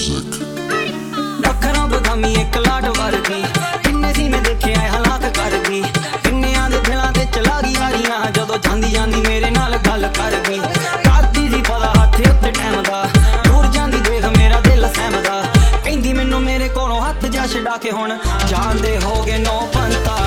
music. ਅੱਖਰੋਂ ਬਗਾਮੀ ਇੱਕ ਲਾਟ ਵਰਗੀ। ਕਿੰਨੇ ਸੀ ਮੈਂ ਦੇਖਿਆ ਹਾਲਾਤ ਕਰਦੀ। ਕਿੰਨਿਆਂ ਦੇ ਦਿਲਾਂ ਤੇ ਚਲਾ ਗਈ ਵਾਰੀਆਂ ਜਦੋਂ ਜਾਂਦੀ ਜਾਂਦੀ ਮੇਰੇ ਨਾਲ ਗੱਲ ਕਰਦੀ। ਕਰਦੀ ਦੀ ਪਤਾ ਹੱਥ ਉੱਤੇ ਟਾਈਮ ਦਾ। ਦੂਰ ਜਾਂਦੀ ਦੇਖ ਮੇਰਾ ਦਿਲ ਸਹਿਮਦਾ। ਕਹਿੰਦੀ ਮੈਨੂੰ ਮੇਰੇ ਕੋਲੋਂ ਹੱਥ ਜਾ ਛਡਾ ਕੇ ਹੁਣ। ਜਾਂਦੇ ਹੋਗੇ ਨੌ ਪੰਤਾ